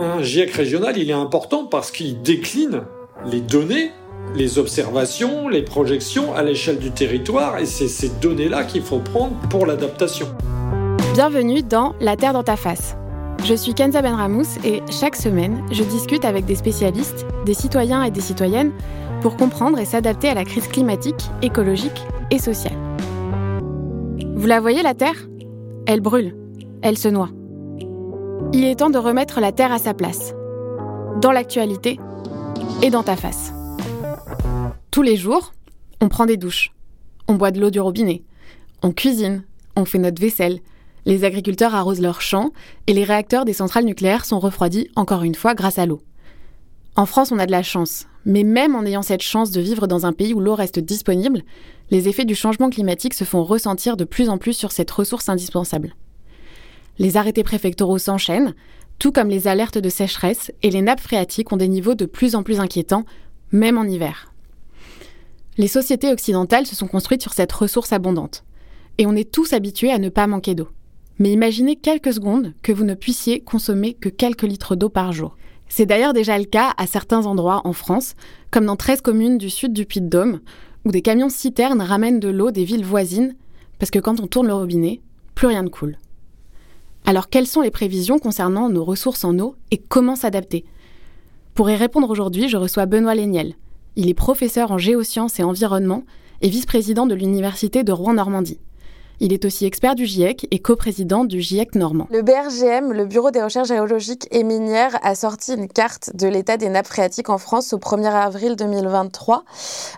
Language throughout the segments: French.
Un GIEC régional, il est important parce qu'il décline les données, les observations, les projections à l'échelle du territoire, et c'est ces données-là qu'il faut prendre pour l'adaptation. Bienvenue dans La Terre dans ta face. Je suis Kenza Benramous et chaque semaine, je discute avec des spécialistes, des citoyens et des citoyennes pour comprendre et s'adapter à la crise climatique, écologique et sociale. Vous la voyez, la Terre? Elle brûle, elle se noie. Il est temps de remettre la Terre à sa place, dans l'actualité et dans ta face. Tous les jours, on prend des douches, on boit de l'eau du robinet, on cuisine, on fait notre vaisselle, les agriculteurs arrosent leurs champs et les réacteurs des centrales nucléaires sont refroidis encore une fois grâce à l'eau. En France, on a de la chance, mais même en ayant cette chance de vivre dans un pays où l'eau reste disponible, les effets du changement climatique se font ressentir de plus en plus sur cette ressource indispensable. Les arrêtés préfectoraux s'enchaînent, tout comme les alertes de sécheresse, et les nappes phréatiques ont des niveaux de plus en plus inquiétants, même en hiver. Les sociétés occidentales se sont construites sur cette ressource abondante, et on est tous habitués à ne pas manquer d'eau. Mais imaginez quelques secondes que vous ne puissiez consommer que quelques litres d'eau par jour. C'est d'ailleurs déjà le cas à certains endroits en France, comme dans 13 communes du sud du Puy-de-Dôme, où des camions citernes ramènent de l'eau des villes voisines, parce que quand on tourne le robinet, plus rien ne coule. Alors quelles sont les prévisions concernant nos ressources en eau et comment s'adapter? Pour y répondre aujourd'hui, je reçois Benoît Léniel. Il est professeur en géosciences et environnement et vice-président de l'Université de Rouen-Normandie. Il est aussi expert du GIEC et coprésident du GIEC normand. Le BRGM, le Bureau des recherches géologiques et minières, a sorti une carte de l'état des nappes phréatiques en France au 1er avril 2023.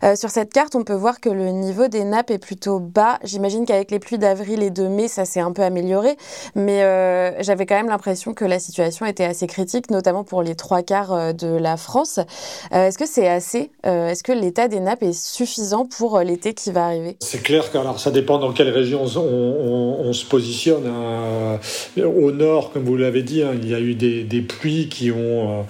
Euh, sur cette carte, on peut voir que le niveau des nappes est plutôt bas. J'imagine qu'avec les pluies d'avril et de mai, ça s'est un peu amélioré, mais euh, j'avais quand même l'impression que la situation était assez critique, notamment pour les trois quarts euh, de la France. Euh, est-ce que c'est assez Est-ce que l'état des nappes est suffisant pour l'été qui va arriver? C'est clair que alors, ça dépend dans quelle région on, se positionne. Au nord, comme vous l'avez dit, hein, il y a eu des, des pluies qui ont euh,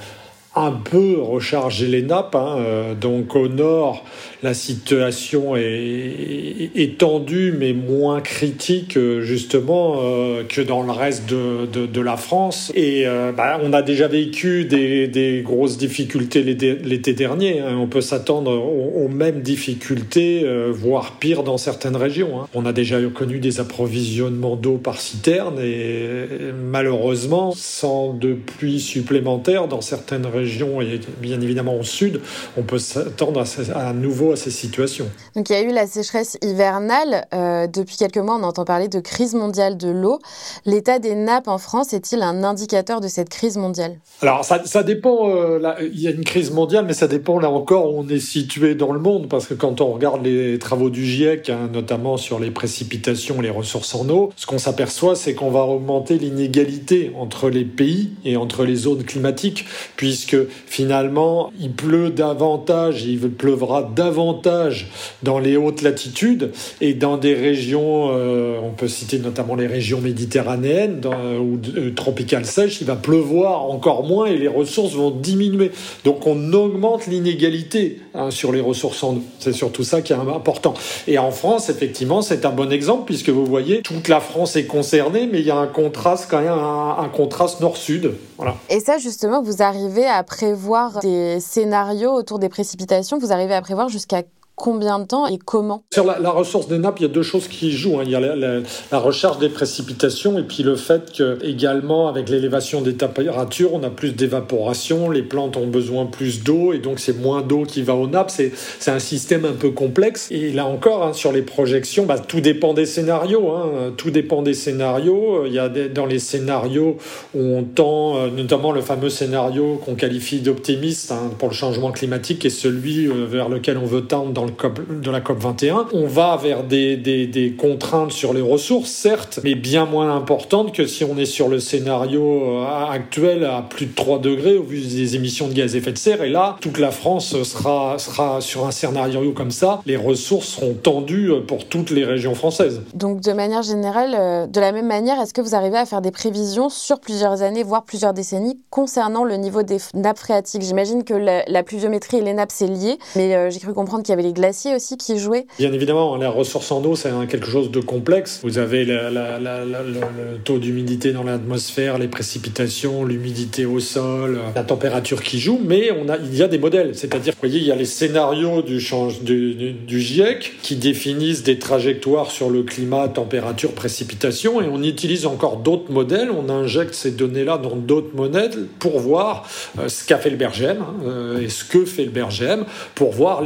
un peu rechargé les nappes. Hein. Euh, donc au nord, la situation est, est, tendue, mais moins critique euh, justement euh, que dans le reste de, de, la France. Et bah, on a déjà vécu des, des grosses difficultés l'été dernier. Hein. On peut s'attendre aux, mêmes difficultés, voire pire dans certaines régions. Hein. On a déjà connu des approvisionnements d'eau par citerne et malheureusement, sans de pluie supplémentaire dans certaines régions et bien évidemment au sud, on peut s'attendre à, à nouveau à ces situations. Donc il y a eu la sécheresse hivernale. Euh, depuis quelques mois, on entend parler de crise mondiale de l'eau. L'état des nappes en France est-il un indicateur de cette crise mondiale? Alors ça, ça dépend. Euh, là, il y a une crise mondiale, mais ça dépend là encore où on est situé dans le monde. Parce que quand on regarde les travaux du GIEC, hein, notamment sur les précipitations, les ressources en eau, ce qu'on s'aperçoit, c'est qu'on va augmenter l'inégalité entre les pays et entre les zones climatiques, puisque finalement, il pleut davantage, il pleuvra davantage dans les hautes latitudes et dans des régions, euh, on peut citer notamment les régions méditerranéennes dans, ou euh, tropicales sèches, il va pleuvoir encore moins et les ressources vont diminuer. Donc on augmente l'inégalité hein, sur les ressources en eau. C'est surtout ça qui est important. Et en France, effectivement, c'est un bon exemple puisque vous voyez, toute la France est concernée, mais il y a un contraste quand même, un, un contraste nord-sud. Voilà. Et ça, justement, vous arrivez à prévoir des scénarios autour des précipitations, vous arrivez à prévoir jusqu'à combien de temps et comment Sur la, ressource des nappes, il y a deux choses qui jouent. Hein. Il y a la, la, recherche des précipitations et puis le fait que également avec l'élévation des températures, on a plus d'évaporation, les plantes ont besoin plus d'eau et donc c'est moins d'eau qui va aux nappes. C'est un système un peu complexe. Et là encore, hein, sur les projections, bah, tout dépend des scénarios. Hein. Tout dépend des scénarios. Il y a dans les scénarios où on tend, euh, notamment le fameux scénario qu'on qualifie d'optimiste pour le changement climatique et celui euh, vers lequel on veut tendre dans le COP, la COP 21. On va vers des, contraintes sur les ressources, certes, mais bien moins importantes que si on est sur le scénario euh, actuel à plus de 3 degrés au vu des émissions de gaz à effet de serre. Et là, toute la France sera, sera sur un scénario comme ça. Les ressources seront tendues pour toutes les régions françaises. Donc, de manière générale, euh, de la même manière, est-ce que vous arrivez à faire des prévisions sur plusieurs années, voire plusieurs décennies, concernant le niveau des nappes phréatiques? J'imagine que la, la, pluviométrie et les nappes, c'est lié, mais euh, j'ai cru comprendre qu'il y avait les glaciers aussi qui jouaient. Bien évidemment, la ressource en eau, c'est quelque chose de complexe. Vous avez le taux d'humidité dans l'atmosphère, les précipitations, l'humidité au sol, la température qui joue, mais on a, il y a des modèles. C'est-à-dire, vous voyez, il y a les scénarios du, change, du, GIEC qui définissent des trajectoires sur le climat, température, précipitation, et on utilise encore d'autres modèles. On injecte ces données-là dans d'autres modèles pour voir euh, ce qu'a fait le BRGM hein, euh, et ce que fait le BRGM pour voir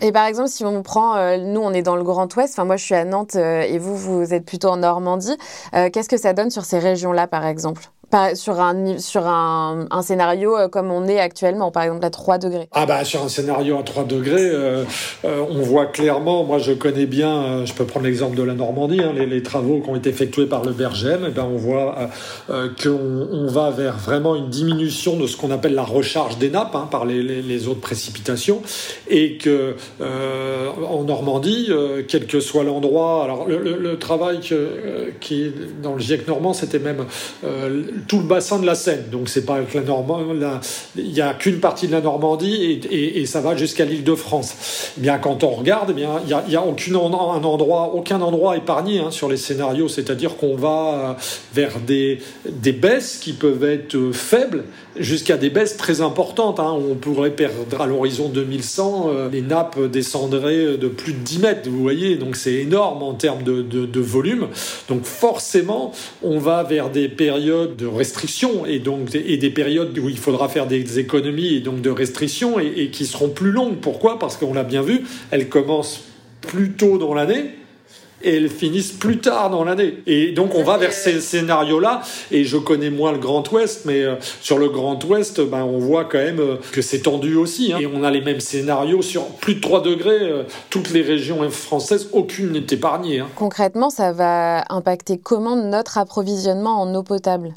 Et par exemple, si on prend, euh, nous on est dans le Grand Ouest, enfin moi je suis à Nantes et vous, vous êtes plutôt en Normandie, qu'est-ce que ça donne sur ces régions-là par exemple? Sur un, sur un, un, scénario euh, comme on est actuellement, par exemple à 3 degrés. Ah bah sur un scénario à 3 degrés, euh, euh, on voit clairement, moi je connais bien, je peux prendre l'exemple de la Normandie, hein, les, les, travaux qui ont été effectués par le Bergem, et eh ben on voit qu'on on va vers vraiment une diminution de ce qu'on appelle la recharge des nappes hein, par les, les, les, autres précipitations, et que en Normandie, quel que soit l'endroit, alors le, le, travail que, qui est dans le GIEC normand, c'était même tout le bassin de la Seine. Donc c'est pas que la Normandie, il n'y a qu'une partie de la Normandie et, ça va jusqu'à l'île de France. Eh bien quand on regarde, eh bien il y a, aucun endroit, épargné hein, sur les scénarios. C'est-à-dire qu'on va vers des, baisses qui peuvent être faibles jusqu'à des baisses très importantes. Hein. On pourrait perdre à l'horizon 2100, euh, les nappes descendraient de plus de 10 mètres, vous voyez, donc c'est énorme en termes de, de, de, volume. Donc forcément, on va vers des périodes de restrictions et donc et des périodes où il faudra faire des économies et donc de restrictions et, qui seront plus longues. Pourquoi? Parce qu'on l'a bien vu, elles commencent plus tôt dans l'année et elles finissent plus tard dans l'année. Et donc on va vers ces scénarios-là. Et je connais moins le Grand Ouest, mais euh, sur le Grand Ouest, ben, on voit quand même euh, que c'est tendu aussi. Hein. Et on a les mêmes scénarios sur plus de 3 degrés. Euh, toutes les régions françaises, aucune n'est épargnée. Hein. Concrètement, ça va impacter comment notre approvisionnement en eau potable?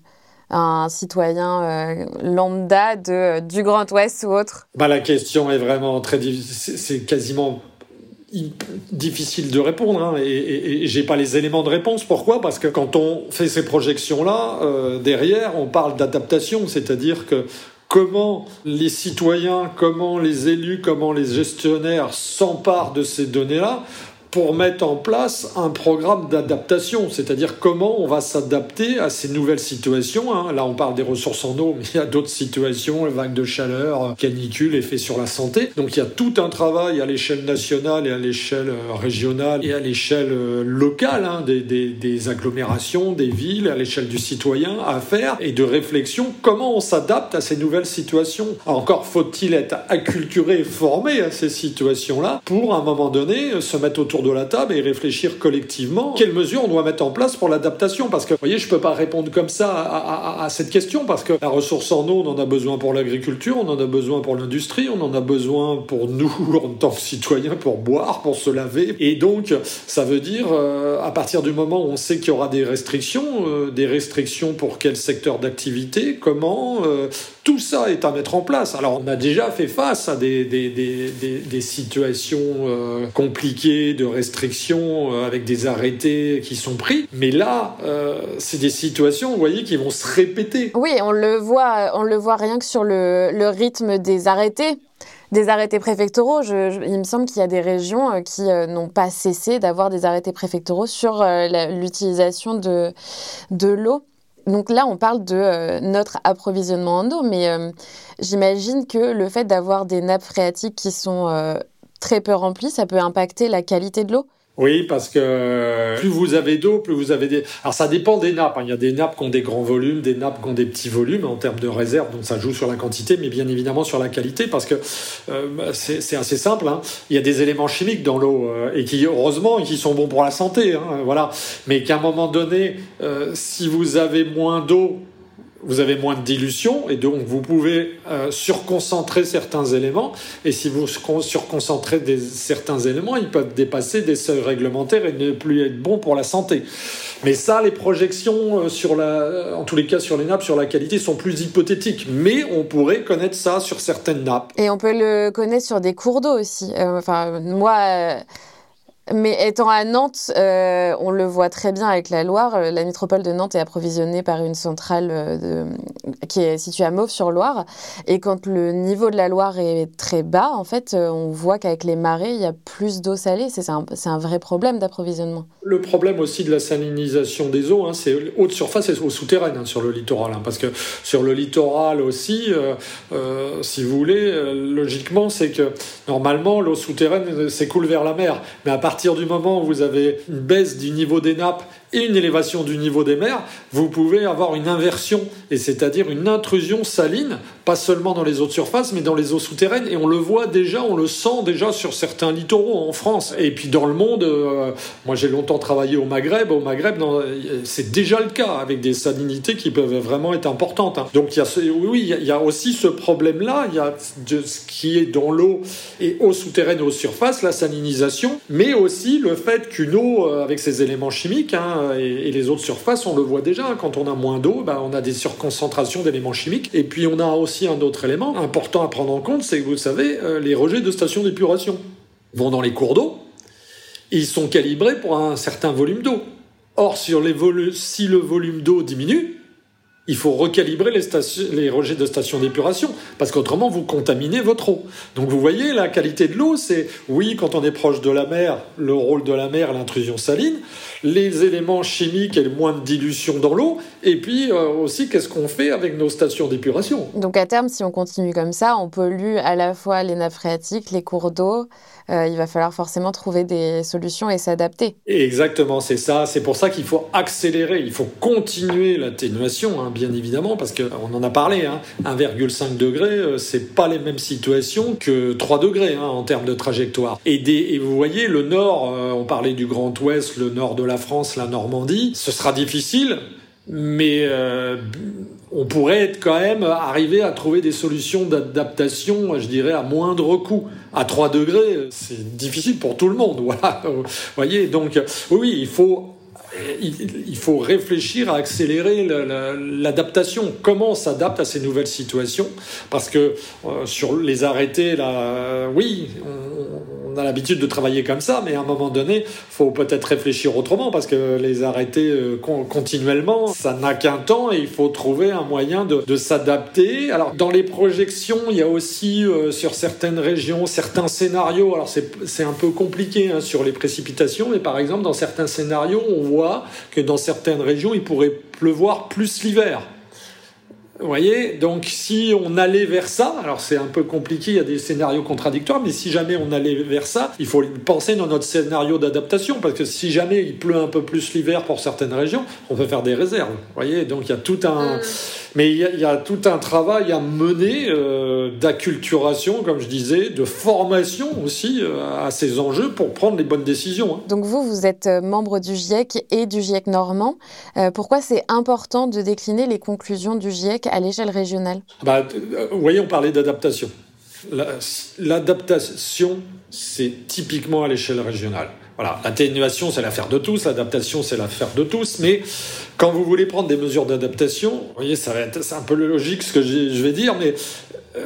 Un citoyen lambda de, du Grand Ouest ou autre bah, La question est vraiment très difficile. C'est quasiment difficile de répondre hein, et, et, j'ai pas les éléments de réponse. Pourquoi? Parce que quand on fait ces projections-là, euh, derrière, on parle d'adaptation, c'est-à-dire que comment les citoyens, comment les élus, comment les gestionnaires s'emparent de ces données-là pour mettre en place un programme d'adaptation, c'est-à-dire comment on va s'adapter à ces nouvelles situations. Hein. Là, on parle des ressources en eau, mais il y a d'autres situations, vagues de chaleur, canicule, effet sur la santé. Donc il y a tout un travail à l'échelle nationale et à l'échelle euh, régionale et à l'échelle euh, locale hein, des, des, des, agglomérations, des villes, à l'échelle du citoyen à faire et de réflexion comment on s'adapte à ces nouvelles situations. encore faut-il être acculturé et formé à ces situations-là pour à un moment donné se mettre autour de la table et réfléchir collectivement quelles mesures on doit mettre en place pour l'adaptation. Parce que, vous voyez, je peux pas répondre comme ça à, cette question parce que la ressource en eau, on en a besoin pour l'agriculture, on en a besoin pour l'industrie, on en a besoin pour nous en tant que citoyens pour boire, pour se laver. Et donc, ça veut dire, euh, à partir du moment où on sait qu'il y aura des restrictions, euh, des restrictions pour quel secteur d'activité, comment, euh, tout ça est à mettre en place. Alors, on a déjà fait face à des, situations compliquées de restrictions euh, avec des arrêtés qui sont pris. Mais là, euh, c'est des situations, vous voyez, qui vont se répéter. Oui, on le voit, on le voit rien que sur le, rythme des arrêtés des arrêtés préfectoraux. Il me semble qu'il y a des régions euh, qui n'ont pas cessé d'avoir des arrêtés préfectoraux sur l'utilisation de, de l'eau. Donc là, on parle de notre approvisionnement en eau, mais j'imagine que le fait d'avoir des nappes phréatiques qui sont très peu rempli, ça peut impacter la qualité de l'eau oui, parce que plus vous avez d'eau, plus vous avez des... Alors ça dépend des nappes. Hein. Il y a des nappes qui ont des grands volumes, des nappes qui ont des petits volumes en termes de réserve, donc ça joue sur la quantité, mais bien évidemment sur la qualité, parce que euh, c'est assez simple. Hein. Il y a des éléments chimiques dans l'eau, euh, et qui, heureusement, qui sont bons pour la santé. Hein, voilà. Mais qu'à un moment donné, euh, si vous avez moins d'eau vous avez moins de dilution et donc vous pouvez euh, surconcentrer certains éléments. Et si vous surconcentrez certains éléments, ils peuvent dépasser des seuils réglementaires et ne plus être bons pour la santé. Mais ça, les projections euh, sur la, en tous les cas sur les nappes, sur la qualité, sont plus hypothétiques. Mais on pourrait connaître ça sur certaines nappes. Et on peut le connaître sur des cours d'eau aussi. Euh, enfin, moi Mais étant à Nantes, euh, on le voit très bien avec la Loire. Euh, la métropole de Nantes est approvisionnée par une centrale euh, qui est située à Mauves-sur-Loire. Et quand le niveau de la Loire est très bas, en fait, on voit qu'avec les marées, il y a plus d'eau salée. C'est un, vrai problème d'approvisionnement. Le problème aussi de la salinisation des eaux, hein, c'est haute surface et eau souterraine hein, sur le littoral. Hein, parce que sur le littoral aussi, si vous voulez, logiquement, c'est que normalement, l'eau souterraine s'écoule vers la mer. Mais à à partir du moment où vous avez une baisse du niveau des nappes et une élévation du niveau des mers, vous pouvez avoir une inversion, et c'est-à-dire une intrusion saline, pas seulement dans les eaux de surface, mais dans les eaux souterraines. Et on le voit déjà, on le sent déjà sur certains littoraux en France. Et puis dans le monde, euh, moi j'ai longtemps travaillé au Maghreb. Au Maghreb, c'est déjà le cas, avec des salinités qui peuvent vraiment être importantes. Hein. Donc il y a oui, il y a aussi ce problème-là. Il y a ce qui est dans l'eau et eau souterraine et eau surface, la salinisation, mais aussi le fait qu'une eau euh, avec ses éléments chimiques, hein, et, les autres surfaces, on le voit déjà. Quand on a moins d'eau, bah, on a des surconcentrations d'éléments chimiques. Et puis on a aussi un autre élément important à prendre en compte, c'est que vous savez, euh, les rejets de stations d'épuration vont dans les cours d'eau. Ils sont calibrés pour un certain volume d'eau. Or, sur les si le volume d'eau diminue, il faut recalibrer les rejets de stations d'épuration, parce qu'autrement, vous contaminez votre eau. Donc vous voyez, la qualité de l'eau, c'est, oui, quand on est proche de la mer, le rôle de la mer, l'intrusion saline, les éléments chimiques et le moins de dilution dans l'eau, et puis euh, aussi, qu'est-ce qu'on fait avec nos stations d'épuration? Donc à terme, si on continue comme ça, on pollue à la fois les nappes phréatiques, les cours d'eau, euh, il va falloir forcément trouver des solutions et s'adapter. Exactement, c'est ça. C'est pour ça qu'il faut accélérer, il faut continuer l'atténuation, hein, bien évidemment, parce qu'on en a parlé. Hein, 1,5 degré, euh, c'est pas les mêmes situations que 3 degrés hein, en termes de trajectoire. Et, et, vous voyez, le nord, euh, on parlait du Grand Ouest, le nord de la France, la Normandie, ce sera difficile mais euh, on pourrait être quand même arriver à trouver des solutions d'adaptation, je dirais, à moindre coût. À 3 degrés, c'est difficile pour tout le monde. Voilà. Vous voyez, donc oui, il faut il faut réfléchir à accélérer l'adaptation. Comment s'adapte à ces nouvelles situations? Parce que euh, sur les arrêtés, là, oui, a l'habitude de travailler comme ça, mais à un moment donné, faut peut-être réfléchir autrement parce que les arrêter euh, continuellement, ça n'a qu'un temps et il faut trouver un moyen de, s'adapter. Alors, dans les projections, il y a aussi euh, sur certaines régions certains scénarios. Alors, c'est un peu compliqué hein, sur les précipitations, mais par exemple, dans certains scénarios, on voit que dans certaines régions, il pourrait pleuvoir plus l'hiver. Vous voyez, donc si on allait vers ça, alors c'est un peu compliqué, il y a des scénarios contradictoires, mais si jamais on allait vers ça, il faut penser dans notre scénario d'adaptation, parce que si jamais il pleut un peu plus l'hiver pour certaines régions, on peut faire des réserves. Vous voyez, donc il y a tout un... Mm. Mais il y, a, tout un travail à mener euh, d'acculturation, comme je disais, de formation aussi euh, à ces enjeux pour prendre les bonnes décisions. Hein. Donc vous, vous êtes euh, membre du GIEC et du GIEC normand. pourquoi c'est important de décliner les conclusions du GIEC à l'échelle régionale? Bah, Vous voyez, on parlait d'adaptation. L'adaptation, c'est typiquement à l'échelle régionale. Voilà, l'atténuation, c'est l'affaire de tous, l'adaptation, c'est l'affaire de tous, mais quand vous voulez prendre des mesures d'adaptation, vous voyez, ça va être, c'est un peu logique ce que je vais dire, mais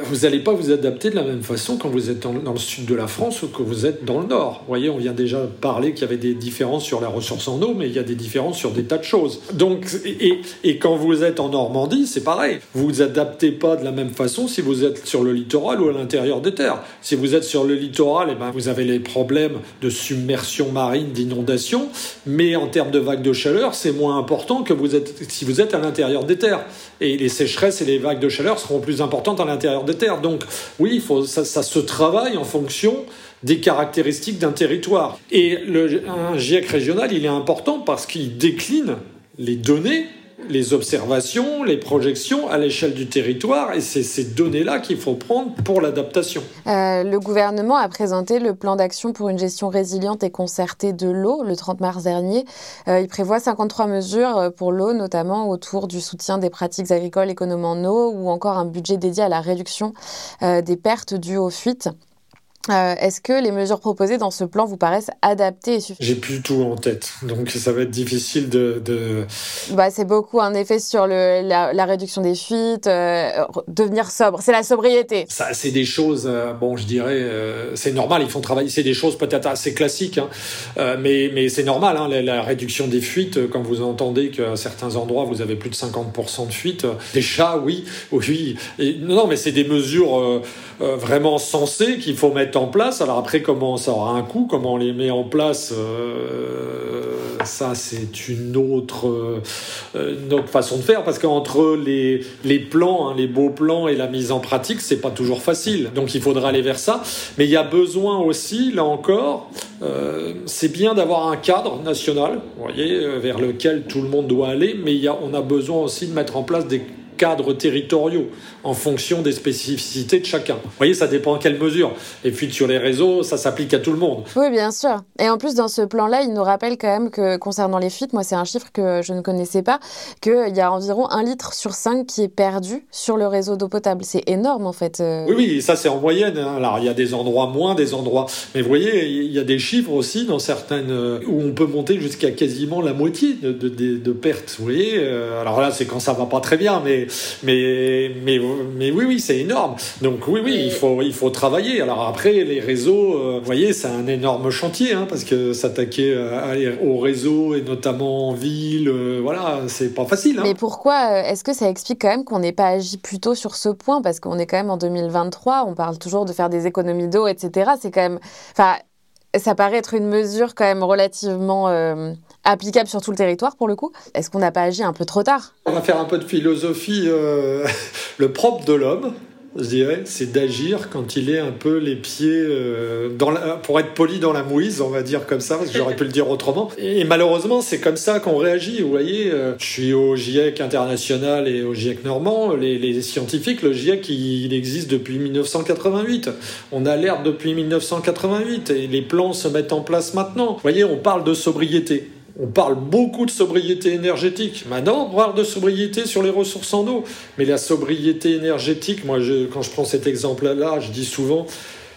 vous n'allez pas vous adapter de la même façon quand vous êtes dans, le sud de la France ou que vous êtes dans le nord. Vous voyez, on vient déjà parler qu'il y avait des différences sur la ressource en eau, mais il y a des différences sur des tas de choses. Donc, et, et quand vous êtes en Normandie, c'est pareil. Vous vous adaptez pas de la même façon si vous êtes sur le littoral ou à l'intérieur des terres. Si vous êtes sur le littoral, eh ben, vous avez les problèmes de submersion marine, d'inondation, mais en termes de vagues de chaleur, c'est moins important que vous êtes, si vous êtes à l'intérieur des terres. Et les sécheresses et les vagues de chaleur seront plus importantes à l'intérieur Donc oui, ça, se travaille en fonction des caractéristiques d'un territoire. Et le, un GIEC régional, il est important parce qu'il décline les données les observations, les projections à l'échelle du territoire, et c'est ces données-là qu'il faut prendre pour l'adaptation. Euh, le gouvernement a présenté le plan d'action pour une gestion résiliente et concertée de l'eau le 30 mars dernier. Euh, il prévoit 53 mesures pour l'eau, notamment autour du soutien des pratiques agricoles économes en eau, ou encore un budget dédié à la réduction euh, des pertes dues aux fuites. Euh, est-ce que les mesures proposées dans ce plan vous paraissent adaptées et suffisantes J'ai plus tout en tête, donc ça va être difficile de. de... Bah, c'est beaucoup un effet sur le, la, réduction des fuites, euh, devenir sobre. C'est la sobriété. Ça, c'est des choses. Euh, bon, je dirais, c'est normal. Ils font travailler. C'est des choses peut-être assez classiques, hein, mais mais c'est normal. Hein, la, réduction des fuites, quand vous entendez qu'à certains endroits vous avez plus de 50% de fuites, déjà oui, oui. Et, non, mais c'est des mesures vraiment sensées qu'il faut mettre en place. Alors après, comment ça aura un coût, comment on les met en place, euh, ça c'est une autre, euh, une autre façon de faire, parce qu'entre les, plans, hein, les beaux plans et la mise en pratique, c'est pas toujours facile. Donc il faudra aller vers ça. Mais il y a besoin aussi, là encore, euh, c'est bien d'avoir un cadre national, voyez, vers lequel tout le monde doit aller, mais y on a besoin aussi de mettre en place des cadres territoriaux en fonction des spécificités de chacun. Vous voyez, ça dépend à quelle mesure. Et puis sur les réseaux, ça s'applique à tout le monde. Oui, bien sûr. Et en plus, dans ce plan-là, il nous rappelle quand même que concernant les fuites, moi c'est un chiffre que je ne connaissais pas, qu'il y a environ un litre sur cinq qui est perdu sur le réseau d'eau potable. C'est énorme en fait. Euh. Oui, oui, ça c'est en moyenne. Hein. Alors il y a des endroits moins, des endroits. Mais vous voyez, il y a des chiffres aussi dans certaines euh, où on peut monter jusqu'à quasiment la moitié de, de, pertes. Vous voyez, euh, alors là c'est quand ça va pas très bien, mais mais mais mais oui oui c'est énorme. Donc oui oui il faut il faut travailler. Alors après les réseaux, vous voyez c'est un énorme chantier hein, parce que s'attaquer au réseau et notamment en ville, voilà c'est pas facile. Hein. Mais pourquoi est-ce que ça explique quand même qu'on n'ait pas agi plus tôt sur ce point? Parce qu'on est quand même en 2023, on parle toujours de faire des économies d'eau, etc. C'est quand même, enfin, ça paraît être une mesure quand même relativement euh, applicable sur tout le territoire pour le coup. Est-ce qu'on n'a pas agi un peu trop tard? On va faire un peu de philosophie. Euh, le propre de l'homme, je dirais, c'est d'agir quand il est un peu les pieds euh, pour être poli dans la mouise, on va dire comme ça, parce que j'aurais pu le dire autrement. Et malheureusement, c'est comme ça qu'on réagit. Vous voyez, euh, je suis au GIEC international et au GIEC normand. Les, les scientifiques, le GIEC, il, existe depuis 1988. On alerte depuis 1988 et les plans se mettent en place maintenant. Vous voyez, on parle de sobriété. On parle beaucoup de sobriété énergétique. Maintenant, on parle de sobriété sur les ressources en eau. Mais la sobriété énergétique, moi, quand je prends cet exemple-là, je dis souvent,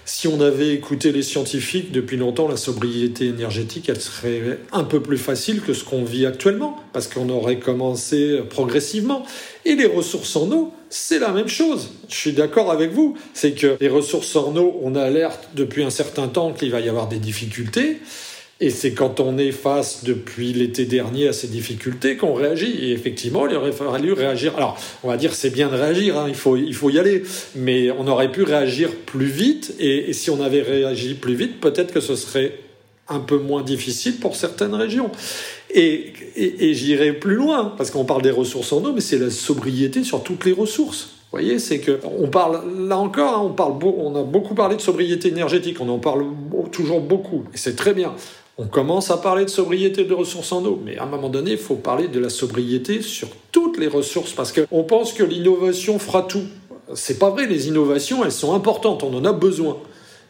si on avait écouté les scientifiques depuis longtemps, la sobriété énergétique, elle serait un peu plus facile que ce qu'on vit actuellement, parce qu'on aurait commencé progressivement. Et les ressources en eau, c'est la même chose. Je suis d'accord avec vous. C'est que les ressources en eau, on alerte depuis un certain temps qu'il va y avoir des difficultés. Et c'est quand on est face depuis l'été dernier à ces difficultés qu'on réagit. Et effectivement, il aurait fallu réagir. Alors, on va dire c'est bien de réagir, hein, il, faut, il faut y aller. Mais on aurait pu réagir plus vite. Et, si on avait réagi plus vite, peut-être que ce serait un peu moins difficile pour certaines régions. Et, et, j'irai plus loin, parce qu'on parle des ressources en eau, mais c'est la sobriété sur toutes les ressources. Vous voyez, c'est que on parle là encore, hein, on parle, on a beaucoup parlé de sobriété énergétique, on en parle toujours beaucoup, et c'est très bien. On commence à parler de sobriété de ressources en eau, mais à un moment donné, il faut parler de la sobriété sur toutes les ressources parce qu'on pense que l'innovation fera tout. C'est pas vrai, les innovations, elles sont importantes, on en a besoin.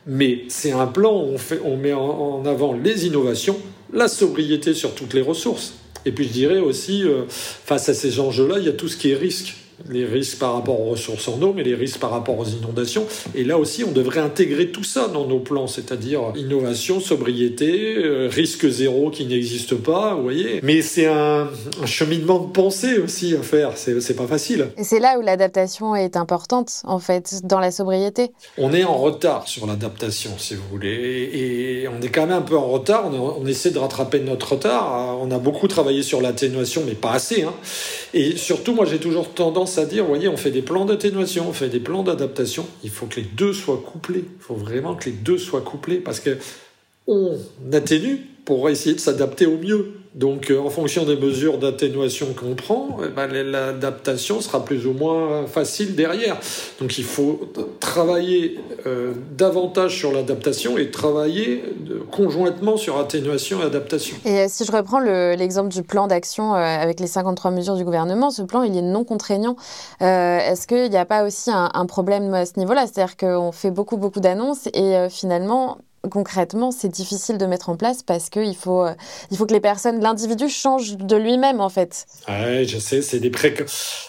Mais c'est un plan où on, met en avant les innovations, la sobriété sur toutes les ressources. Et puis je dirais aussi, euh, face à ces enjeux-là, il y a tout ce qui est risque les risques par rapport aux ressources en eau, mais les risques par rapport aux inondations. Et là aussi, on devrait intégrer tout ça dans nos plans, c'est-à-dire innovation, sobriété, euh, risque zéro qui n'existe pas, vous voyez. Mais c'est un, cheminement de pensée aussi à faire, c'est pas facile. Et c'est là où l'adaptation est importante, en fait, dans la sobriété. On est en retard sur l'adaptation, si vous voulez, et, on est quand même un peu en retard, on, essaie de rattraper notre retard, on a beaucoup travaillé sur l'atténuation, mais pas assez. Hein. Et surtout, moi j'ai toujours tendance à dire, voyez, on fait des plans d'atténuation, on fait des plans d'adaptation. Il faut que les deux soient couplés. Il faut vraiment que les deux soient couplés parce que on atténue pour essayer de s'adapter au mieux. Donc, euh, en fonction des mesures d'atténuation qu'on prend, eh ben, l'adaptation sera plus ou moins facile derrière. Donc, il faut travailler euh, davantage sur l'adaptation et travailler conjointement sur atténuation et adaptation. Et euh, si je reprends l'exemple du plan d'action avec les 53 mesures du gouvernement, ce plan, il est non contraignant. Est-ce qu'il n'y a pas aussi un, un problème à ce niveau-là? C'est-à-dire qu'on fait beaucoup, beaucoup d'annonces et finalement, concrètement, c'est difficile de mettre en place parce qu'il faut, euh, faut que les personnes, l'individu change de lui-même en fait. Oui, je sais, c'est des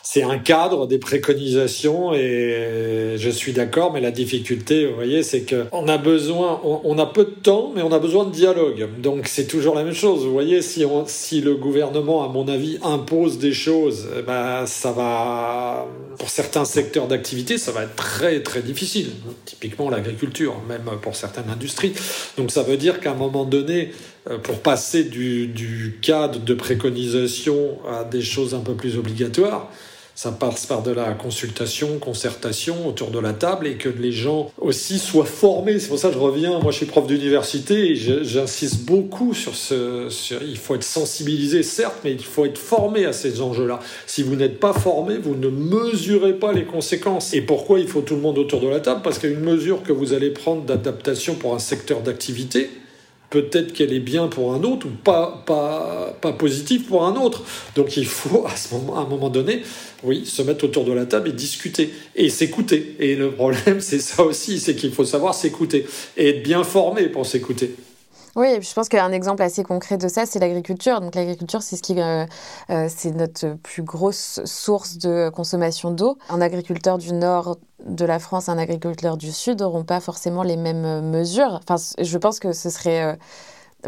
c'est un cadre, des préconisations et je suis d'accord, mais la difficulté, vous voyez, c'est que on a besoin, on, a peu de temps, mais on a besoin de dialogue. Donc c'est toujours la même chose. Vous voyez, si, on, si le gouvernement, à mon avis, impose des choses, eh ben, ça va, pour certains secteurs d'activité, ça va être très très difficile. Typiquement l'agriculture, même pour certaines industries. Donc ça veut dire qu'à un moment donné, euh, pour passer du, du cadre de préconisation à des choses un peu plus obligatoires, ça passe par de la consultation, concertation autour de la table et que les gens aussi soient formés. C'est pour ça que je reviens. Moi, je suis prof d'université et j'insiste beaucoup sur ce. il faut être sensibilisé, certes, mais il faut être formé à ces enjeux-là. Si vous n'êtes pas formé, vous ne mesurez pas les conséquences. Et pourquoi il faut tout le monde autour de la table? Parce qu'une mesure que vous allez prendre d'adaptation pour un secteur d'activité, peut-être qu'elle est bien pour un autre ou pas, pas, positive pour un autre. Donc il faut à, ce moment, à un moment donné, oui, se mettre autour de la table et discuter et s'écouter. Et le problème, c'est ça aussi, c'est qu'il faut savoir s'écouter et être bien formé pour s'écouter. Oui, je pense qu'un exemple assez concret de ça, c'est l'agriculture. Donc l'agriculture, c'est ce qui, euh, euh, c'est notre plus grosse source de consommation d'eau. Un agriculteur du nord de la France, un agriculteur du sud n'auront pas forcément les mêmes mesures. Enfin, je pense que ce serait euh,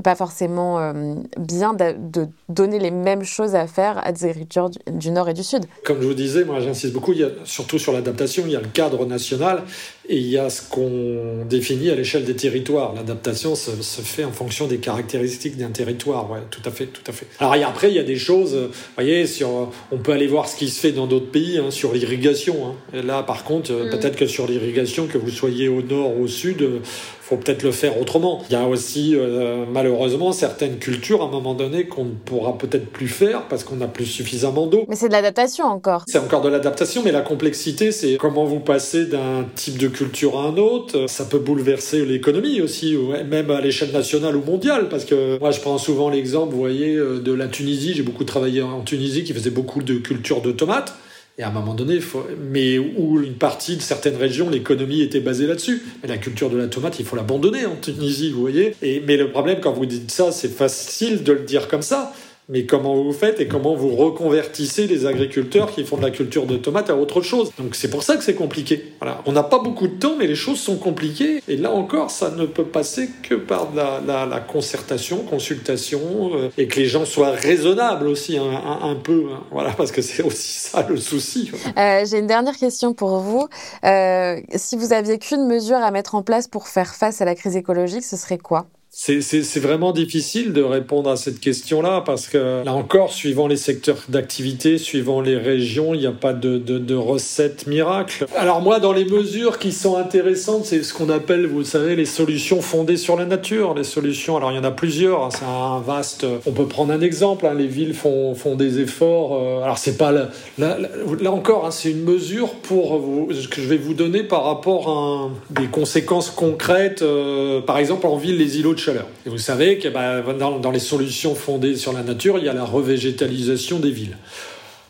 pas forcément euh, bien de, donner les mêmes choses à faire à des agriculteurs du, Nord et du Sud. Comme je vous disais, moi j'insiste beaucoup, il y a, surtout sur l'adaptation, il y a le cadre national et il y a ce qu'on définit à l'échelle des territoires. L'adaptation se, fait en fonction des caractéristiques d'un territoire, ouais, tout à fait, tout à fait. Alors après, il y a des choses, vous voyez, sur, on peut aller voir ce qui se fait dans d'autres pays hein, sur l'irrigation. Hein. Là, par contre, mm. peut-être que sur l'irrigation, que vous soyez au nord ou au sud, faut peut-être le faire autrement. Il y a aussi euh, malheureusement certaines cultures à un moment donné qu'on ne pourra peut-être plus faire parce qu'on n'a plus suffisamment d'eau. Mais c'est de l'adaptation encore. C'est encore de l'adaptation, mais la complexité, c'est comment vous passez d'un type de culture à un autre. Ça peut bouleverser l'économie aussi, même à l'échelle nationale ou mondiale, parce que moi je prends souvent l'exemple, vous voyez, euh, de la Tunisie. J'ai beaucoup travaillé en Tunisie qui faisait beaucoup de culture de tomates. Et à un moment donné, mais où une partie de certaines régions, l'économie était basée là-dessus. Mais la culture de la tomate, il faut l'abandonner en Tunisie, vous voyez. Et, mais le problème, quand vous dites ça, c'est facile de le dire comme ça mais comment vous faites et comment vous reconvertissez les agriculteurs qui font de la culture de tomates à autre chose? Donc c'est pour ça que c'est compliqué. Voilà. On n'a pas beaucoup de temps, mais les choses sont compliquées. Et là encore, ça ne peut passer que par la, la, concertation, consultation, euh, et que les gens soient raisonnables aussi un, peu. Hein. Voilà, parce que c'est aussi ça le souci. Euh, j'ai une dernière question pour vous. Euh, si vous aviez qu'une mesure à mettre en place pour faire face à la crise écologique, ce serait quoi? C'est vraiment difficile de répondre à cette question-là parce que là encore, suivant les secteurs d'activité, suivant les régions, il n'y a pas de, recette miracle. Alors moi, dans les mesures qui sont intéressantes, c'est ce qu'on appelle, vous savez, les solutions fondées sur la nature. Les solutions, alors il y en a plusieurs. Hein, c'est un vaste. On peut prendre un exemple. Hein, les villes font, des efforts. Euh, alors c'est pas là, là, encore, hein, c'est une mesure pour vous, que je vais vous donner par rapport à des conséquences concrètes. Euh, par exemple, en ville, les îlots de Et vous savez que bah, dans, les solutions fondées sur la nature, il y a la revégétalisation des villes.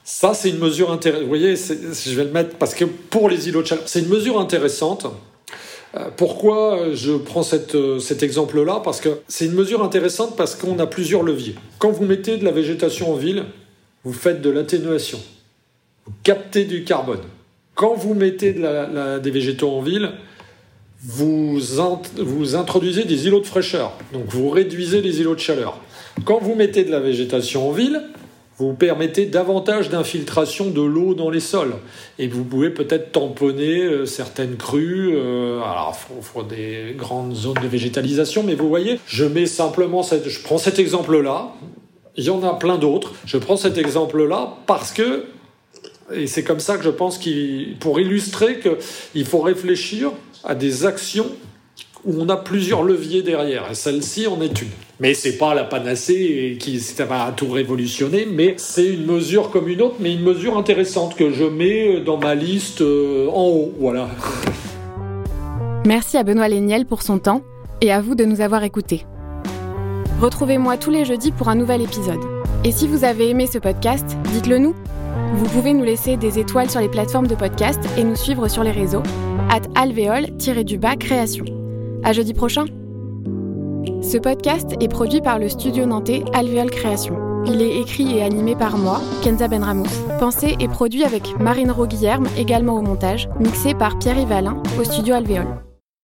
Ça, c'est une mesure intéressante. Vous voyez, je vais le mettre parce que pour les îlots de chaleur, c'est une mesure intéressante. Euh, pourquoi je prends euh, cet exemple-là? Parce que c'est une mesure intéressante parce qu'on a plusieurs leviers. Quand vous mettez de la végétation en ville, vous faites de l'atténuation. Vous captez du carbone. Quand vous mettez des végétaux en ville, vous, introduisez des îlots de fraîcheur, donc vous réduisez les îlots de chaleur. Quand vous mettez de la végétation en ville, vous permettez davantage d'infiltration de l'eau dans les sols. Et vous pouvez peut-être tamponner euh, certaines crues. Euh, alors, il faut, des grandes zones de végétalisation, mais vous voyez, je met simplement cette, je prends cet exemple-là. Il y en a plein d'autres. Je prends cet exemple-là parce que, et c'est comme ça que je pense qu'il, pour illustrer qu'il faut réfléchir à des actions où on a plusieurs leviers derrière. Celle-ci en est une. Mais c'est pas la panacée qui va tout révolutionner, mais c'est une mesure comme une autre, mais une mesure intéressante que je mets dans ma liste euh, en haut. Voilà. Merci à Benoît Léniel pour son temps et à vous de nous avoir écoutés. Retrouvez-moi tous les jeudis pour un nouvel épisode. Et si vous avez aimé ce podcast, dites-le nous. Vous pouvez nous laisser des étoiles sur les plateformes de podcast et nous suivre sur les réseaux at alvéole-création. À jeudi prochain! Ce podcast est produit par le studio nantais Alvéole Création. Il est écrit et animé par moi, Kenza Benramous. Pensé et produit avec Marine Roguillerme, également au montage, mixé par Pierre Yvalin au studio Alvéole.